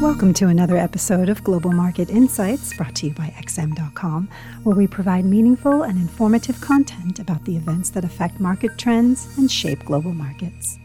Welcome to another episode of Global Market Insights brought to you by XM.com, where we provide meaningful and informative content about the events that affect market trends and shape global markets.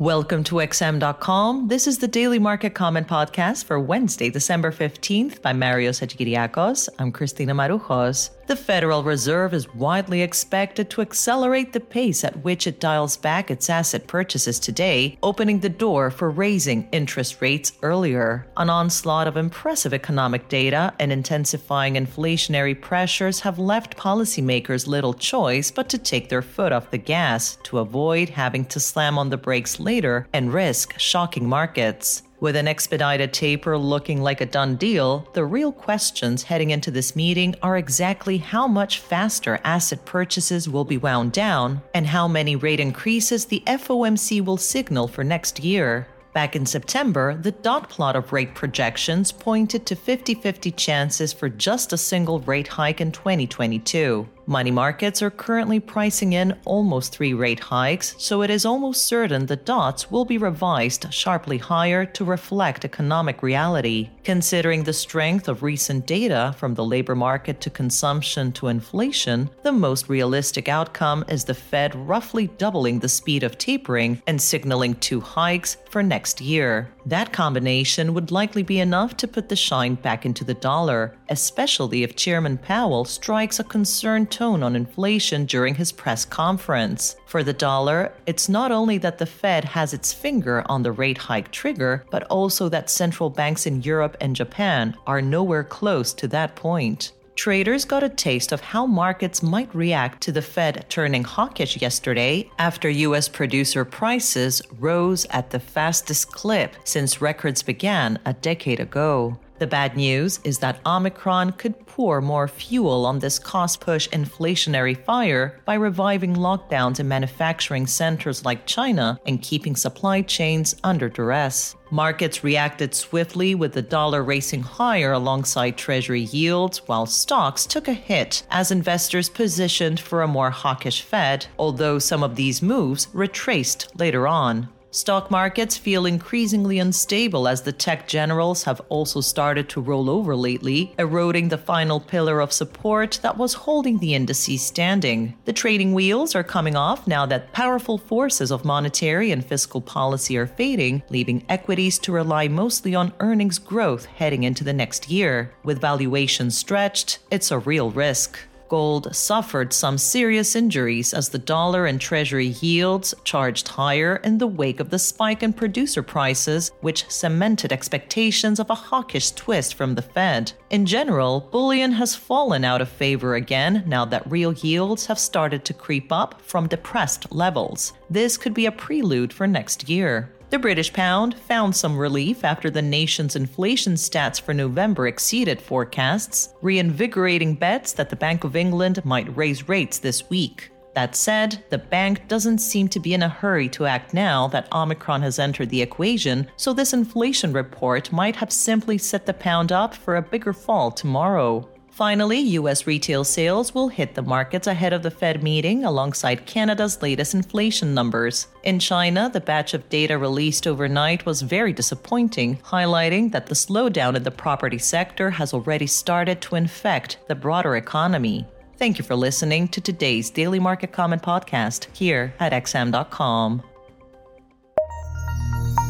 Welcome to XM.com. This is the Daily Market Comment Podcast for Wednesday, December 15th by Mario Hadjikyriacos. I'm Christina Marujos. The Federal Reserve is widely expected to accelerate the pace at which it dials back its asset purchases today, opening the door for raising interest rates earlier. An onslaught of impressive economic data and intensifying inflationary pressures have left policymakers little choice but to take their foot off the gas to avoid having to slam on the brakes later and risk shocking markets. With an expedited taper looking like a done deal, the real questions heading into this meeting are exactly how much faster asset purchases will be wound down and how many rate increases the FOMC will signal for next year. Back in September, the dot plot of rate projections pointed to 50 50 chances for just a single rate hike in 2022. Money markets are currently pricing in almost three rate hikes, so it is almost certain the dots will be revised sharply higher to reflect economic reality. Considering the strength of recent data from the labor market to consumption to inflation, the most realistic outcome is the Fed roughly doubling the speed of tapering and signaling two hikes for next year. That combination would likely be enough to put the shine back into the dollar, especially if Chairman Powell strikes a concerned tone on inflation during his press conference. For the dollar, it's not only that the Fed has its finger on the rate hike trigger, but also that central banks in Europe and Japan are nowhere close to that point traders got a taste of how markets might react to the Fed turning hawkish yesterday after U.S. producer prices rose at the fastest clip since records began a decade ago. The bad news is that Omicron could pour more fuel on this cost push inflationary fire by reviving lockdowns in manufacturing centers like China and keeping supply chains under duress. Markets reacted swiftly with the dollar racing higher alongside treasury yields, while stocks took a hit as investors positioned for a more hawkish Fed, although some of these moves retraced later on. Stock markets feel increasingly unstable as the tech generals have also started to roll over lately, eroding the final pillar of support that was holding the indices standing. The trading wheels are coming off now that powerful forces of monetary and fiscal policy are fading, leaving equities to rely mostly on earnings growth heading into the next year. With valuations stretched, it's a real risk gold suffered some serious injuries as the dollar and treasury yields charged higher in the wake of the spike in producer prices, which cemented expectations of a hawkish twist from the Fed. In general, bullion has fallen out of favor again now that real yields have started to creep up from depressed levels. This could be a prelude for next year. The British pound found some relief after the nation's inflation stats for November exceeded forecasts, reinvigorating bets that the Bank of England might raise rates this week. That said, the bank doesn't seem to be in a hurry to act now that Omicron has entered the equation, so this inflation report might have simply set the pound up for a bigger fall tomorrow. Finally, U.S. retail sales will hit the markets ahead of the Fed meeting alongside Canada's latest inflation numbers. In China, the batch of data released overnight was very disappointing, highlighting that the slowdown in the property sector has already started to infect the broader economy. Thank you for listening to today's Daily Market Comment podcast here at XM.com.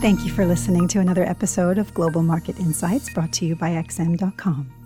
Thank you for listening to another episode of Global Market Insights brought to you by XM.com.